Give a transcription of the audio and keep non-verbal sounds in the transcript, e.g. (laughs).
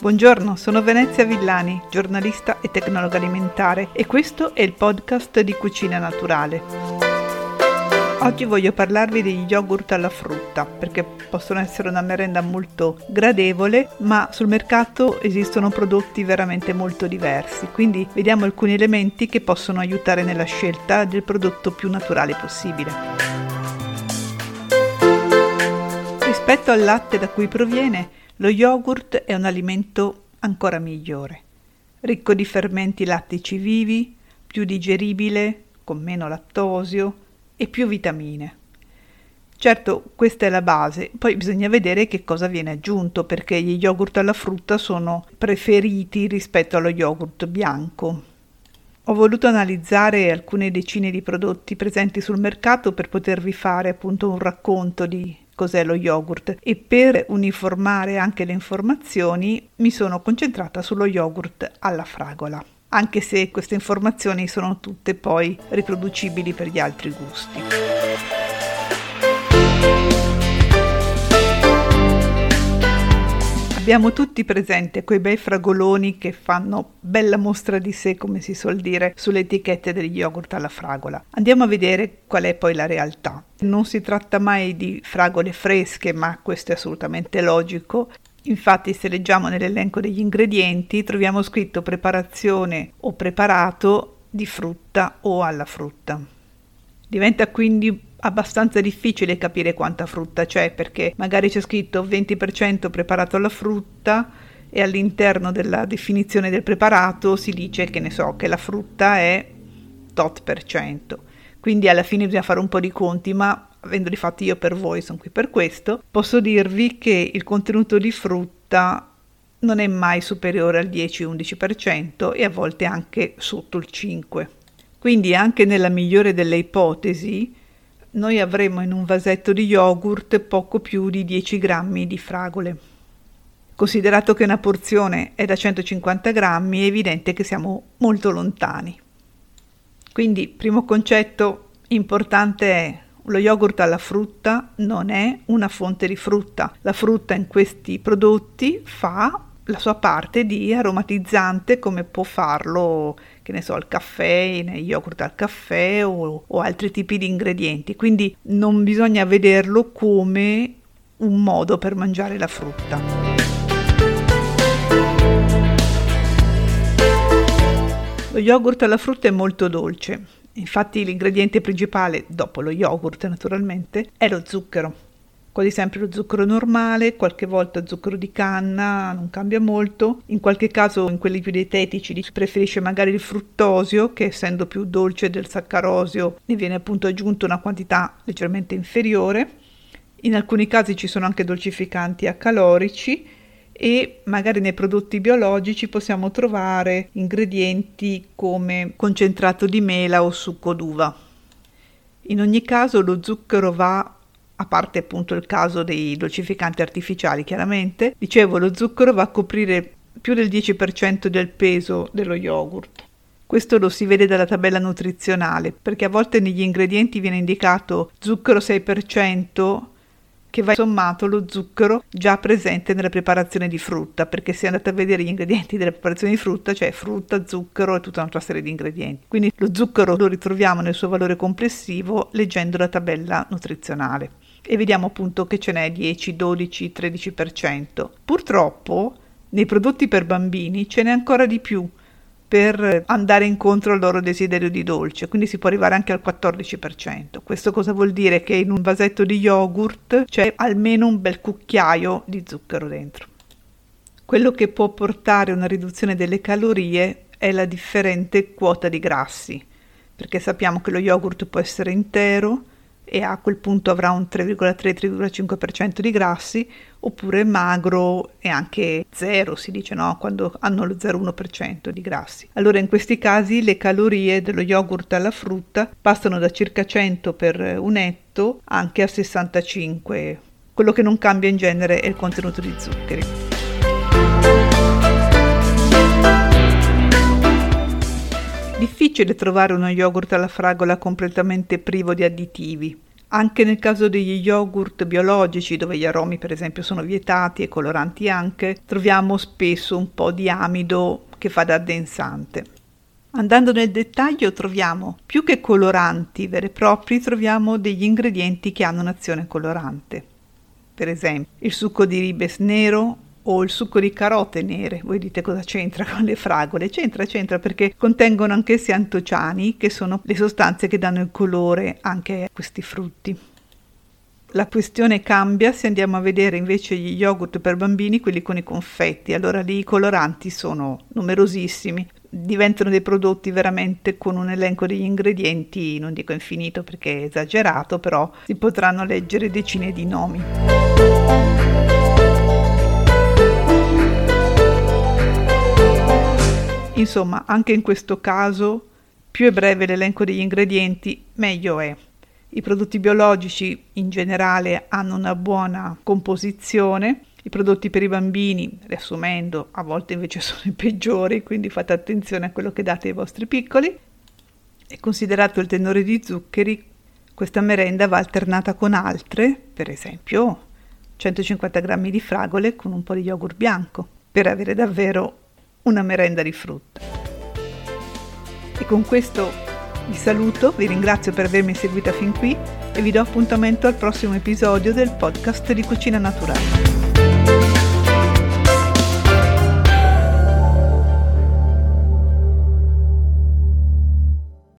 Buongiorno, sono Venezia Villani, giornalista e tecnologa alimentare e questo è il podcast di Cucina Naturale. Oggi voglio parlarvi degli yogurt alla frutta perché possono essere una merenda molto gradevole, ma sul mercato esistono prodotti veramente molto diversi, quindi vediamo alcuni elementi che possono aiutare nella scelta del prodotto più naturale possibile. Rispetto al latte da cui proviene, lo yogurt è un alimento ancora migliore, ricco di fermenti lattici vivi, più digeribile, con meno lattosio e più vitamine. Certo, questa è la base, poi bisogna vedere che cosa viene aggiunto perché gli yogurt alla frutta sono preferiti rispetto allo yogurt bianco. Ho voluto analizzare alcune decine di prodotti presenti sul mercato per potervi fare appunto un racconto di cos'è lo yogurt e per uniformare anche le informazioni mi sono concentrata sullo yogurt alla fragola anche se queste informazioni sono tutte poi riproducibili per gli altri gusti. Abbiamo tutti presente quei bei fragoloni che fanno bella mostra di sé, come si suol dire, sulle etichette degli yogurt alla fragola. Andiamo a vedere qual è poi la realtà. Non si tratta mai di fragole fresche, ma questo è assolutamente logico. Infatti, se leggiamo nell'elenco degli ingredienti, troviamo scritto preparazione o preparato di frutta o alla frutta. Diventa quindi abbastanza difficile capire quanta frutta c'è perché magari c'è scritto 20% preparato alla frutta e all'interno della definizione del preparato si dice che ne so che la frutta è tot per cento. Quindi alla fine bisogna fare un po' di conti, ma avendoli fatti io per voi, sono qui per questo, posso dirvi che il contenuto di frutta non è mai superiore al 10-11% e a volte anche sotto il 5%. Quindi anche nella migliore delle ipotesi noi avremo in un vasetto di yogurt poco più di 10 grammi di fragole. Considerato che una porzione è da 150 grammi, è evidente che siamo molto lontani. Quindi, primo concetto importante è lo yogurt alla frutta non è una fonte di frutta. La frutta in questi prodotti fa la sua parte di aromatizzante come può farlo, che ne so, il caffè, nei yogurt al caffè o, o altri tipi di ingredienti. Quindi non bisogna vederlo come un modo per mangiare la frutta. Lo yogurt alla frutta è molto dolce, infatti l'ingrediente principale, dopo lo yogurt naturalmente, è lo zucchero quasi sempre lo zucchero normale, qualche volta zucchero di canna, non cambia molto. In qualche caso, in quelli più dietetici, si preferisce magari il fruttosio, che essendo più dolce del saccarosio, ne viene appunto aggiunto una quantità leggermente inferiore. In alcuni casi ci sono anche dolcificanti acalorici e magari nei prodotti biologici possiamo trovare ingredienti come concentrato di mela o succo d'uva. In ogni caso lo zucchero va a parte appunto il caso dei dolcificanti artificiali chiaramente, dicevo lo zucchero va a coprire più del 10% del peso dello yogurt. Questo lo si vede dalla tabella nutrizionale, perché a volte negli ingredienti viene indicato zucchero 6% che va sommato lo zucchero già presente nella preparazione di frutta, perché se andate a vedere gli ingredienti della preparazione di frutta c'è frutta, zucchero e tutta un'altra serie di ingredienti. Quindi lo zucchero lo ritroviamo nel suo valore complessivo leggendo la tabella nutrizionale e vediamo appunto che ce n'è 10, 12, 13%. Purtroppo nei prodotti per bambini ce n'è ancora di più per andare incontro al loro desiderio di dolce, quindi si può arrivare anche al 14%. Questo cosa vuol dire? Che in un vasetto di yogurt c'è almeno un bel cucchiaio di zucchero dentro. Quello che può portare a una riduzione delle calorie è la differente quota di grassi, perché sappiamo che lo yogurt può essere intero, e a quel punto avrà un 3,3-3,5% di grassi, oppure magro e anche zero, si dice no, quando hanno lo 0,1% di grassi. Allora in questi casi le calorie dello yogurt alla frutta passano da circa 100 per un etto anche a 65. Quello che non cambia in genere è il contenuto di zuccheri. Difficile trovare uno yogurt alla fragola completamente privo di additivi. Anche nel caso degli yogurt biologici, dove gli aromi per esempio sono vietati e coloranti anche, troviamo spesso un po' di amido che fa da addensante. Andando nel dettaglio troviamo più che coloranti veri e propri, troviamo degli ingredienti che hanno un'azione colorante. Per esempio il succo di ribes nero o il succo di carote nere. Voi dite cosa c'entra con le fragole? C'entra, c'entra perché contengono anch'essi antociani, che sono le sostanze che danno il colore anche a questi frutti. La questione cambia se andiamo a vedere invece gli yogurt per bambini, quelli con i confetti. Allora lì i coloranti sono numerosissimi, diventano dei prodotti veramente con un elenco degli ingredienti, non dico infinito perché è esagerato, però si potranno leggere decine di nomi. Insomma, anche in questo caso, più è breve l'elenco degli ingredienti, meglio è. I prodotti biologici in generale hanno una buona composizione, i prodotti per i bambini, riassumendo, a volte invece (laughs) sono i peggiori, quindi fate attenzione a quello che date ai vostri piccoli. E considerato il tenore di zuccheri, questa merenda va alternata con altre, per esempio 150 g di fragole con un po' di yogurt bianco, per avere davvero una merenda di frutta. E con questo vi saluto, vi ringrazio per avermi seguita fin qui e vi do appuntamento al prossimo episodio del podcast di Cucina Naturale.